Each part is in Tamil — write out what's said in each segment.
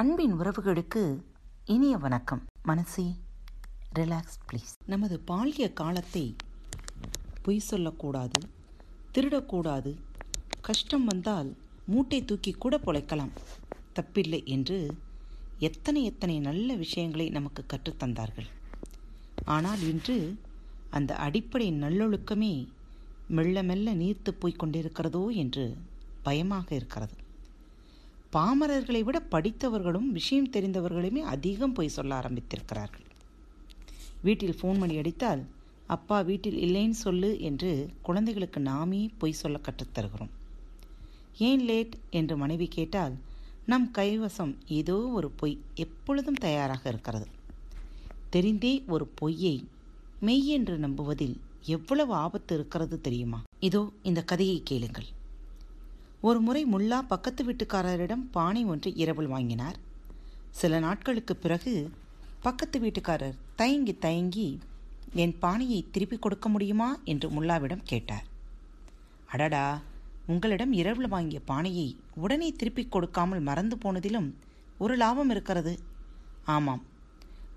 அன்பின் உறவுகளுக்கு இனிய வணக்கம். மனசே ரிலாக்ஸ் ப்ளீஸ் நமது பால்ய காலத்தை பொய் சொல்லக்கூடாது திருடக்கூடாது. கஷ்டம் வந்தால் மூட்டை தூக்கி கூட பொழைக்கலாம். தப்பில்லை என்று எத்தனை எத்தனை நல்ல விஷயங்களை நமக்கு கற்றுத்தந்தார்கள். ஆனால் இன்று அந்த அடிப்படை நல்லொழுக்கமே மெல்ல மெல்ல நீர்த்து போய்க் கொண்டிருக்கிறதோ என்று பயமாக இருக்கிறது. பாமரர்களை விட படித்தவர்களும் விஷயம் தெரிந்தவர்களுமே அதிகம் பொய் சொல்ல ஆரம்பித்திருக்கிறார்கள். வீட்டில் ஃபோன் பண்ணி அடித்தால் அப்பா வீட்டில் இல்லைன்னு சொல்லு என்று குழந்தைகளுக்கு நாமே பொய் சொல்ல கற்றுத்தருகிறோம் ஏன் லேட்? என்று மனைவி கேட்டால் நம் கைவசம் ஏதோ ஒரு பொய் எப்பொழுதும் தயாராக இருக்கிறது. தெரிந்தே ஒரு பொய்யை மெய் என்று நம்புவதில் எவ்வளவு ஆபத்து இருக்கிறது தெரியுமா? இதோ இந்த கதையை கேளுங்கள். ஒரு முறை முல்லா பக்கத்து வீட்டுக்காரரிடம் பானை ஒன்று இரவல் வாங்கினார். சில நாட்களுக்கு பிறகு பக்கத்து வீட்டுக்காரர் தயங்கி தயங்கி என் பானையை திருப்பி கொடுக்க முடியுமா? என்று முல்லாவிடம் கேட்டார். அடடா! உங்களிடம் இரவில் வாங்கிய பானையை உடனே திருப்பிக் கொடுக்காமல் மறந்து போனதிலும் ஒரு லாபம் இருக்கிறது. ஆமாம்.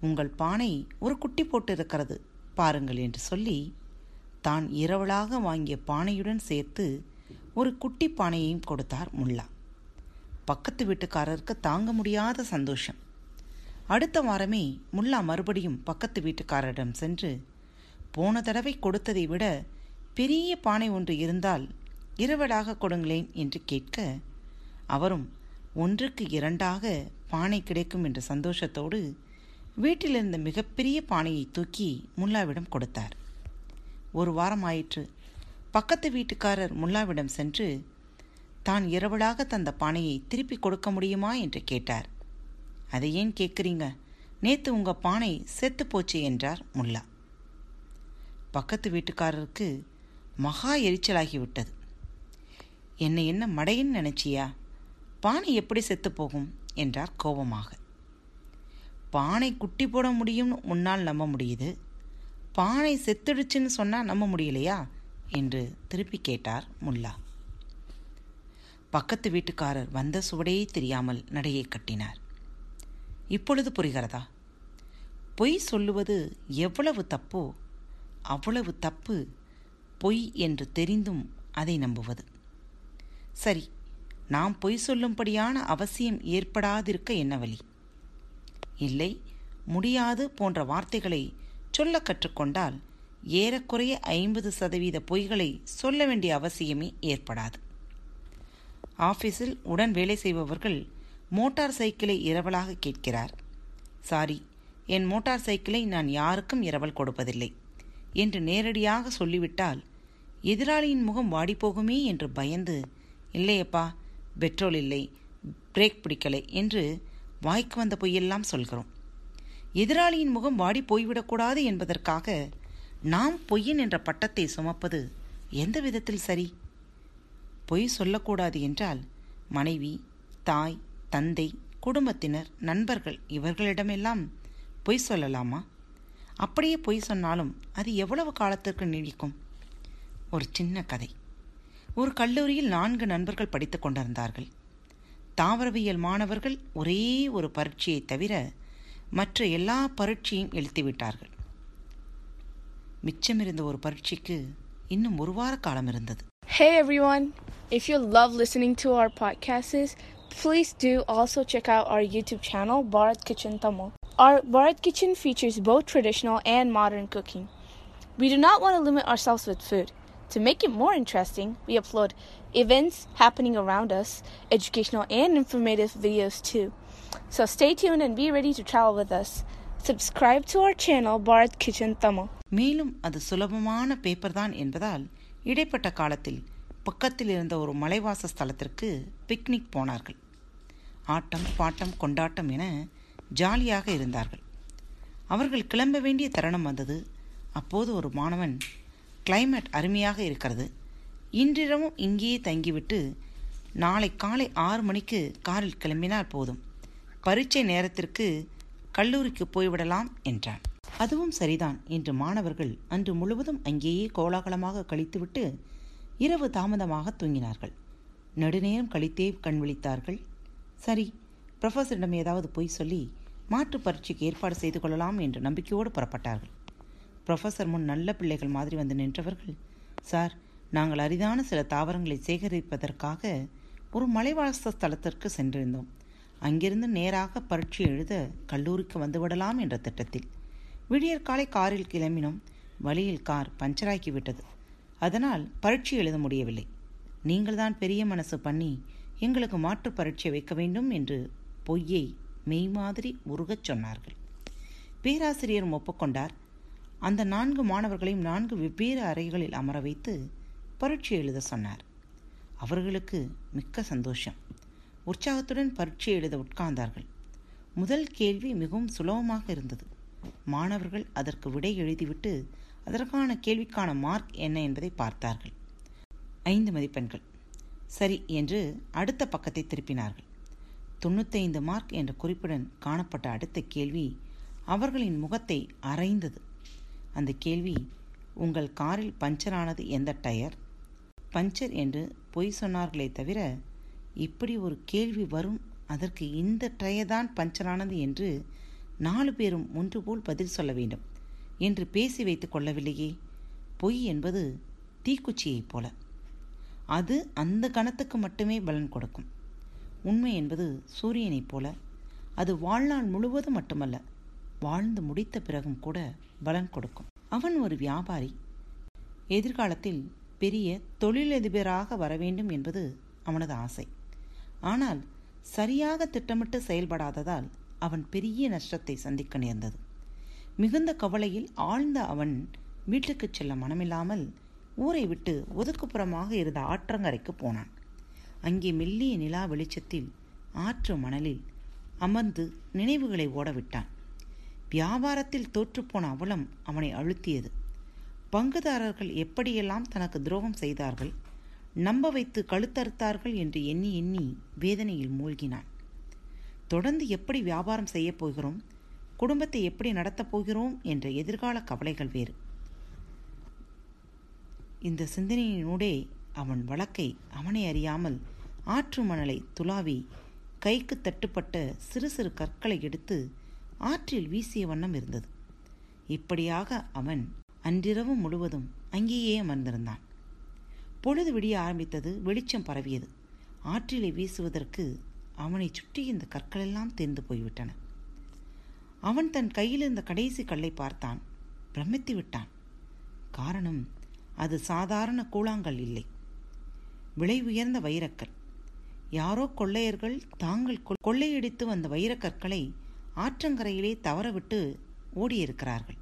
உங்கள் பானை ஒரு குட்டி போட்டு இருக்கிறது பாருங்கள் என்று சொல்லி தான் இரவலாக வாங்கிய பானையுடன் சேர்த்து ஒரு குட்டி பானையையும் கொடுத்தார் முல்லா. பக்கத்து வீட்டுக்காரருக்கு தாங்க முடியாத சந்தோஷம். அடுத்த வாரமே முல்லா மறுபடியும் பக்கத்து வீட்டுக்காரரிடம் சென்று போன தடவை கொடுத்ததை விட பெரிய பானை ஒன்று இருந்தால் இரவலாக கொடுங்களேன் என்று கேட்க அவரும் ஒன்றுக்கு இரண்டாக பானை கிடைக்கும் என்ற சந்தோஷத்தோடு வீட்டிலிருந்த மிகப்பெரிய பானையை தூக்கி முல்லாவிடம் கொடுத்தார். ஒரு வாரம் ஆயிற்று. பக்கத்து வீட்டுக்காரர் முல்லாவிடம் சென்று தான் இரவலாக தந்த பானையை திருப்பி கொடுக்க முடியுமா? என்று கேட்டார். அதை ஏன் கேட்குறீங்க? நேத்து உங்க பானை செத்து போச்சு என்றார் முல்லா. பக்கத்து வீட்டுக்காரருக்கு மகா எரிச்சலாகிவிட்டது. என்னை என்ன மடையன்னு நினைச்சியா? பானை எப்படி செத்து போகும் என்றார் கோபமாக. பானை குட்டி போட முடியும்னு முன்னால் நம்ப முடியுது. பானை செத்துடுச்சுன்னு சொன்னால் நம்ப முடியலையா? என்று திருப்பி கேட்டார் முல்லா. பக்கத்து வீட்டுக்காரர் வந்த சுவடையே தெரியாமல் நடையை கட்டினார். இப்பொழுது புரிகிறதா? பொய் சொல்லுவது எவ்வளவு தப்போ அவ்வளவு தப்பு பொய் என்று தெரிந்தும் அதை நம்புவது. சரி நாம் பொய் சொல்லும்படியான அவசியம் ஏற்படாதிருக்க என்ன வழி? இல்லை முடியாது போன்ற வார்த்தைகளை சொல்ல கற்றுக்கொண்டால் ஏறக்குறைய ஐம்பது சதவீத பொய்களை சொல்ல வேண்டிய அவசியமே ஏற்படாது. ஆஃபீஸில் உடன் வேலை செய்பவர்கள் மோட்டார் சைக்கிளை இரவலாக கேட்கிறார். சாரி என் மோட்டார் சைக்கிளை நான் யாருக்கும் இரவல் கொடுப்பதில்லை என்று நேரடியாக சொல்லிவிட்டால் எதிராளியின் முகம் வாடிப்போகுமே என்று பயந்து இல்லையப்பா பெட்ரோல் இல்லை பிரேக் பிடிக்கலை என்று வாய்க்கு வந்த பொய்யெல்லாம் சொல்கிறோம். எதிராளியின் முகம் வாடி போய்விடக்கூடாது என்பதற்காக நாம் பொய்யன் என்ற பட்டத்தை சுமப்பது எந்த விதத்தில் சரி? பொய் சொல்லக்கூடாது என்றால் மனைவி தாய் தந்தை குடும்பத்தினர் நண்பர்கள் இவர்களிடமெல்லாம் பொய் சொல்லலாமா? அப்படியே பொய் சொன்னாலும் அது எவ்வளவு காலத்திற்கு நீடிக்கும்? ஒரு சின்ன கதை. ஒரு கல்லூரியில் நான்கு நண்பர்கள் படித்துக் கொண்டிருந்தார்கள். தாவரவியல் மாணவர்கள் ஒரே ஒரு பரீட்சையை தவிர மற்ற எல்லா பரீட்சையும் எழுத்திவிட்டார்கள் மிச்சமிருந்த ஒரு பரீட்சைக்கு இன்னும் ஒரு வார காலம் இருந்தது Hey everyone! If you love listening to our podcasts, please do also check out our YouTube channel, Bharat Kitchen Tamil. Our Bharat Kitchen features both traditional and modern cooking. We do not want to limit ourselves with food. To make it more interesting, we upload events happening around us, educational and informative videos too. So stay tuned and be ready to travel with us. Subscribe to our channel, Bharat Kitchen Tamil. மேலும் அது சுலபமான பேப்பர் தான் என்பதால் இடைப்பட்ட காலத்தில் பக்கத்தில் இருந்த ஒரு மலைவாச ஸ்தலத்திற்கு பிக்னிக் போனார்கள். ஆட்டம் பாட்டம் கொண்டாட்டம் என ஜாலியாக இருந்தார்கள். அவர்கள் கிளம்ப வேண்டிய தருணம் வந்தது. அப்போது ஒரு மாணவன் கிளைமேட் அருமையாக இருக்கிறது. இன்றிரவும் இங்கேயே தங்கிவிட்டு நாளை காலை ஆறு மணிக்கு காரில் கிளம்பினால் போதும். பரீட்சை நேரத்திற்கு கல்லூரிக்கு போய்விடலாம் என்றான். அதுவும் சரிதான் என்று மாணவர்கள் அன்று முழுவதும் அங்கேயே கோலாகலமாக கழித்துவிட்டு இரவு தாமதமாக தூங்கினார்கள். நெடுநேரம் கழித்தே கண் விழித்தார்கள். சரி ப்ரொஃபஸரிடம் ஏதாவது பொய் சொல்லி மாற்றுப் பரீட்சைக்கு ஏற்பாடு செய்து கொள்ளலாம் என்ற நம்பிக்கையோடு புறப்பட்டார்கள். ப்ரொஃபஸர் முன் நல்ல பிள்ளைகள் மாதிரி வந்து நின்றவர்கள் சார் நாங்கள் அரிதான சில தாவரங்களை சேகரிப்பதற்காக ஒரு மலைவாச ஸ்தலத்திற்கு சென்றிருந்தோம். அங்கிருந்து நேராக பரீட்சை எழுத கல்லூரிக்கு வந்துவிடலாம் என்ற திட்டத்தில் விடியற்காலை காரில் கிளம்பினோம். வழியில் கார் பஞ்சராக்கி விட்டது. அதனால் பரீட்சை எழுத முடியவில்லை. நீங்கள்தான் பெரிய மனசு பண்ணி எங்களுக்கு மாற்று பரீட்சை வைக்க வேண்டும் என்று பொய்யை மெய் மாதிரி உருகச் சொன்னார்கள். பேராசிரியரும் ஒப்புக்கொண்டார் அந்த நான்கு மாணவர்களையும் நான்கு வெவ்வேறு அறைகளில் அமர வைத்து பரீட்சை எழுத சொன்னார். அவர்களுக்கு மிக்க சந்தோஷம். உற்சாகத்துடன் பரீட்சை எழுத உட்கார்ந்தார்கள். முதல் கேள்வி மிகவும் சுலபமாக இருந்தது. மாணவர்கள் அதற்கு விடை எழுதிவிட்டு அதற்கான கேள்விக்கான மார்க் என்ன என்பதை பார்த்தார்கள். ஐந்து மதிப்பெண்கள். சரி என்று அடுத்த பக்கத்தை திருப்பினார்கள். தொண்ணூத்தைந்து மார்க் என்ற குறிப்புடன் காணப்பட்ட அடுத்த கேள்வி அவர்களின் முகத்தை அரைந்தது. அந்த கேள்வி உங்கள் காரில் பஞ்சரானது எந்த டயர்? பஞ்சர் என்று பொய் சொன்னார்களே தவிர இப்படி ஒரு கேள்வி வரும் அதற்கு இந்த டயர் தான் பஞ்சரானது என்று நாலு பேரும் ஒன்று போல் பதில் சொல்ல வேண்டும். என்று பேசி வைத்துக் கொள்ளவில்லையே. பொய் என்பது தீக்குச்சியைப் போல. அது அந்த கணத்துக்கு மட்டுமே பலன் கொடுக்கும். உண்மை என்பது சூரியனைப் போல. அது வாழ்நாள் முழுவதும் மட்டுமல்ல வாழ்ந்து முடித்த பிறகும் கூட பலன் கொடுக்கும். அவன் ஒரு வியாபாரி. எதிர்காலத்தில் பெரிய தொழிலதிபராக வர வேண்டும் என்பது அவனது ஆசை. ஆனால் சரியாக திட்டமிட்டு செயல்படாததால் அவன் பெரிய நஷ்டத்தை சந்திக்க நேர்ந்தது மிகுந்த கவலையில் ஆழ்ந்த அவன் வீட்டுக்கு செல்ல மனமில்லாமல் ஊரை விட்டு ஒதுக்குப்புறமாக இருந்த ஆற்றங்கரைக்கு போனான். அங்கே மெல்லிய நிலா வெளிச்சத்தில் ஆற்று மணலில் அமர்ந்து நினைவுகளை ஓடவிட்டான். வியாபாரத்தில் தோற்றுப்போன அவலம் அவனை அழுத்தியது. பங்குதாரர்கள் எப்படியெல்லாம் தனக்கு துரோகம் செய்தார்கள் நம்ப வைத்து கழுத்தறுத்தார்கள் என்று எண்ணி எண்ணி வேதனையில் மூழ்கினான். தொடர்ந்து எப்படி வியாபாரம் செய்யப் போகிறோம்? குடும்பத்தை எப்படி நடத்தப் போகிறோம்? என்ற எதிர்கால கவலைகள் வேறு. இந்த சிந்தனையினூடே அவன் வழக்கை அவனை அறியாமல் ஆற்று மணலை துளாவி கைக்கு தட்டுப்பட்ட சிறு சிறு கற்களை எடுத்து ஆற்றில் வீசிய வண்ணம் இருந்தது. இப்படியாக அவன் அன்றிரவு முழுவதும் அங்கேயே அமர்ந்திருந்தான். பொழுது விடிய ஆரம்பித்தது வெளிச்சம் பரவியது. ஆற்றிலே வீசுவதற்கு அவனை சுற்றி இந்த கற்களெல்லாம் தேர்ந்து போய்விட்டன. அவன் தன் கையில் இருந்த கடைசி கல்லை பார்த்தான். பிரமித்து விட்டான். காரணம் அது சாதாரண கூழாங்கல் இல்லை. விலை உயர்ந்த வைரக்கல் யாரோ கொள்ளையர்கள் தாங்கள் கொள்ளையடித்து வந்த வைரக்கற்களை ஆற்றங்கரையிலே தவறவிட்டு ஓடியிருக்கிறார்கள்.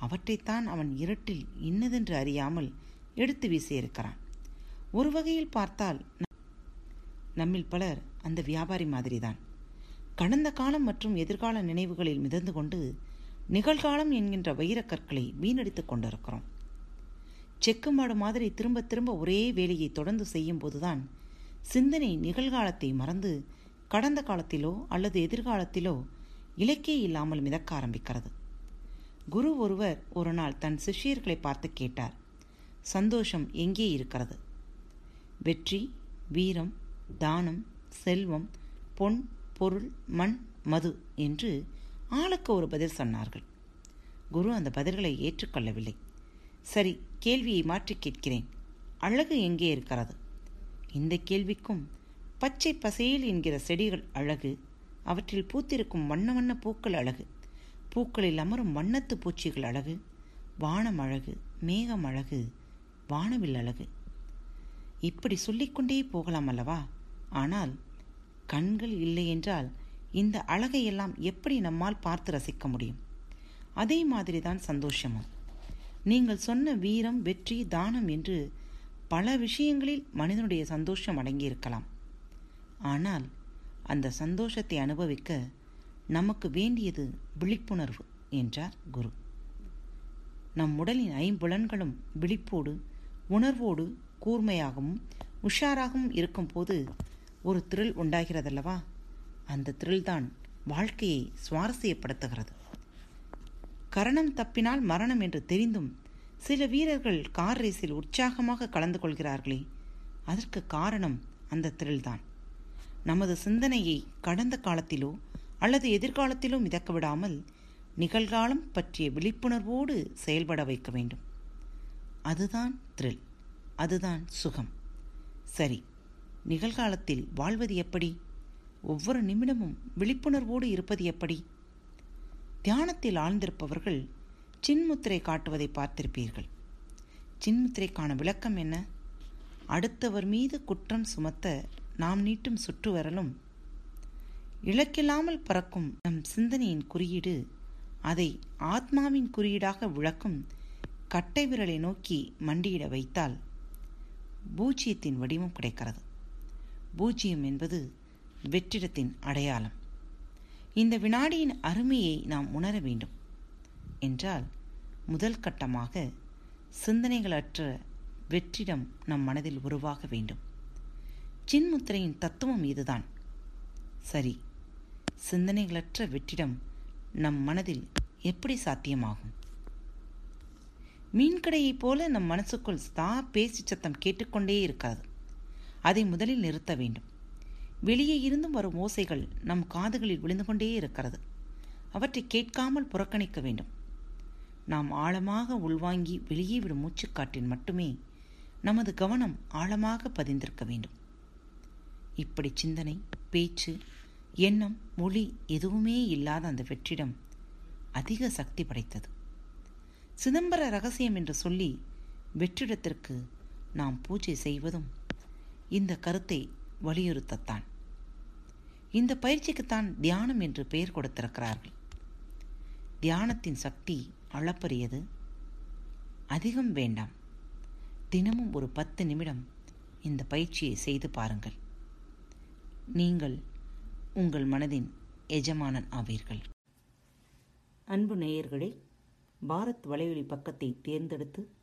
அவற்றைத்தான் அவன் இருட்டில் இன்னதென்று அறியாமல் எடுத்து வீசியிருக்கிறான். ஒரு வகையில் பார்த்தால் நம்மில் பலர் அந்த வியாபாரி மாதிரிதான். கடந்த காலம் மற்றும் எதிர்கால நினைவுகளில் மிதந்து கொண்டு நிகழ்காலம் என்கின்ற வைரக்கற்களை வீணடித்துக் கொண்டிருக்கிறோம். செக்கு மாடு மாதிரி திரும்ப திரும்ப ஒரே வேலையை தொடர்ந்து செய்யும் போதுதான் சிந்தனை நிகழ்காலத்தை மறந்து கடந்த காலத்திலோ அல்லது எதிர்காலத்திலோ இலக்கே இல்லாமல் மிதக்க ஆரம்பிக்கிறது. குரு ஒருவர் ஒரு நாள் தன் சிஷ்யர்களை பார்த்து கேட்டார். சந்தோஷம் எங்கே இருக்கிறது? வெற்றி வீரம் தானம் செல்வம் பொன் பொருள் மண் மது என்று ஆளுக்கு ஒரு பதில் சொன்னார்கள். குரு அந்த பதில்களை ஏற்றுக்கொள்ளவில்லை. சரி கேள்வியை மாற்றி கேட்கிறேன். அழகு எங்கே இருக்கிறது? இந்த கேள்விக்கும் பச்சை பசையில் என்கிற செடிகள் அழகு அவற்றில் பூத்திருக்கும் வண்ண வண்ண பூக்கள் அழகு பூக்களில் அமரும் வண்ணத்து பூச்சிகள் அழகு வானம் அழகு மேகம் அழகு வானவில் அழகு. இப்படி சொல்லிக்கொண்டே போகலாம் அல்லவா? ஆனால் கண்கள் இல்லை என்றால் இந்த அழகையெல்லாம் எப்படி நம்மால் பார்த்து ரசிக்க முடியும்? அதே மாதிரி தான் சந்தோஷமும். நீங்கள் சொன்ன வீரம் வெற்றி தானம் என்று பல விஷயங்களில் மனிதனுடைய சந்தோஷம் அடங்கியிருக்கலாம். ஆனால் அந்த சந்தோஷத்தை அனுபவிக்க நமக்கு வேண்டியது விழிப்புணர்வு என்றார் குரு. நம் உடலின் ஐம்புலன்களும் விழிப்போடு உணர்வோடு கூர்மையாகவும் உஷாராகவும் இருக்கும்போது ஒரு த்ரில் உண்டாகிறதல்லவா? அந்த திரில்தான் வாழ்க்கையை சுவாரஸ்யப்படுத்துகிறது. கரணம் தப்பினால் மரணம் என்று தெரிந்தும் சில வீரர்கள் கார் ரேஸில் உற்சாகமாக கலந்து கொள்கிறார்களே அதற்கு காரணம் அந்த த்ரில்தான் நமது சிந்தனையை கடந்த காலத்திலோ அல்லது எதிர்காலத்திலோ மிதக்க விடாமல் நிகழ்காலம் பற்றிய விழிப்புணர்வோடு செயல்பட வைக்க வேண்டும். அதுதான் த்ரில் அதுதான் சுகம். சரி நிகழ்காலத்தில் வாழ்வது எப்படி? ஒவ்வொரு நிமிடமும் விழிப்புணர்வோடு இருப்பது எப்படி? தியானத்தில் ஆழ்ந்திருப்பவர்கள் சின்முத்திரை காட்டுவதை பார்த்திருப்பீர்கள். சின்முத்திரைக்கான விளக்கம் என்ன? அடுத்தவர் மீது குற்றம் சுமத்த நாம் நீட்டும் சுற்றுவரலும் இழக்கில்லாமல் பறக்கும் நம் சிந்தனையின் குறியீடு அதை ஆத்மாவின் குறியீடாக விளக்கும் கட்டை விரலை நோக்கி மண்டியிட வைத்தால் பூஜ்ஜியத்தின் வடிவம் கிடைக்கிறது. பூஜ்ஜியம் என்பது வெற்றிடத்தின் அடையாளம். இந்த வினாடியின் அருமையை நாம் உணர வேண்டும். என்றால் முதல் கட்டமாக சிந்தனைகளற்ற வெற்றிடம் நம் மனதில் உருவாக வேண்டும். சின்முத்திரையின் தத்துவம் இதுதான். சரி சிந்தனைகளற்ற வெற்றிடம் நம் மனதில் எப்படி சாத்தியமாகும்? மீன்கடையைப் போல நம் மனசுக்குள் தா பேசி சத்தம் கேட்டுக்கொண்டே இருக்காது. அதை முதலில் நிறுத்த வேண்டும். வெளியே இருந்தும் வரும் ஓசைகள் நம் காதுகளில் விழுந்து கொண்டே இருக்கிறது. அவற்றை கேட்காமல் புறக்கணிக்க வேண்டும். நாம் ஆழமாக உள்வாங்கி வெளியே விடும் மூச்சுக்காற்றில் மட்டுமே நமது கவனம் ஆழமாக பதிந்திருக்க வேண்டும். இப்படி சிந்தனை பேச்சு எண்ணம் மொழி எதுவுமே இல்லாத அந்த வெற்றிடம் அதிக சக்தி படைத்தது. சிதம்பர ரகசியம் என்று சொல்லி வெற்றிடத்திற்கு நாம் பூஜை செய்வதும் இந்த கருத்தை வலியுறுத்தத்தான். இந்த பயிற்சிக்குத்தான் தியானம் என்று பெயர் கொடுத்திருக்கிறார்கள். தியானத்தின் சக்தி அளப்பரியது. அதிகம் வேண்டாம். தினமும் ஒரு பத்து நிமிடம் இந்த பயிற்சியை செய்து பாருங்கள். நீங்கள் உங்கள் மனதின் எஜமானன் ஆவீர்கள். அன்பு நேயர்களே பாரத் வலையொலி பக்கத்தை தேர்ந்தெடுத்து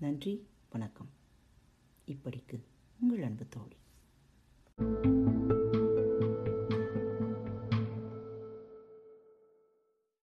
நன்றி வணக்கம். இப்படிக்கு உங்கள் அன்பு தோழி.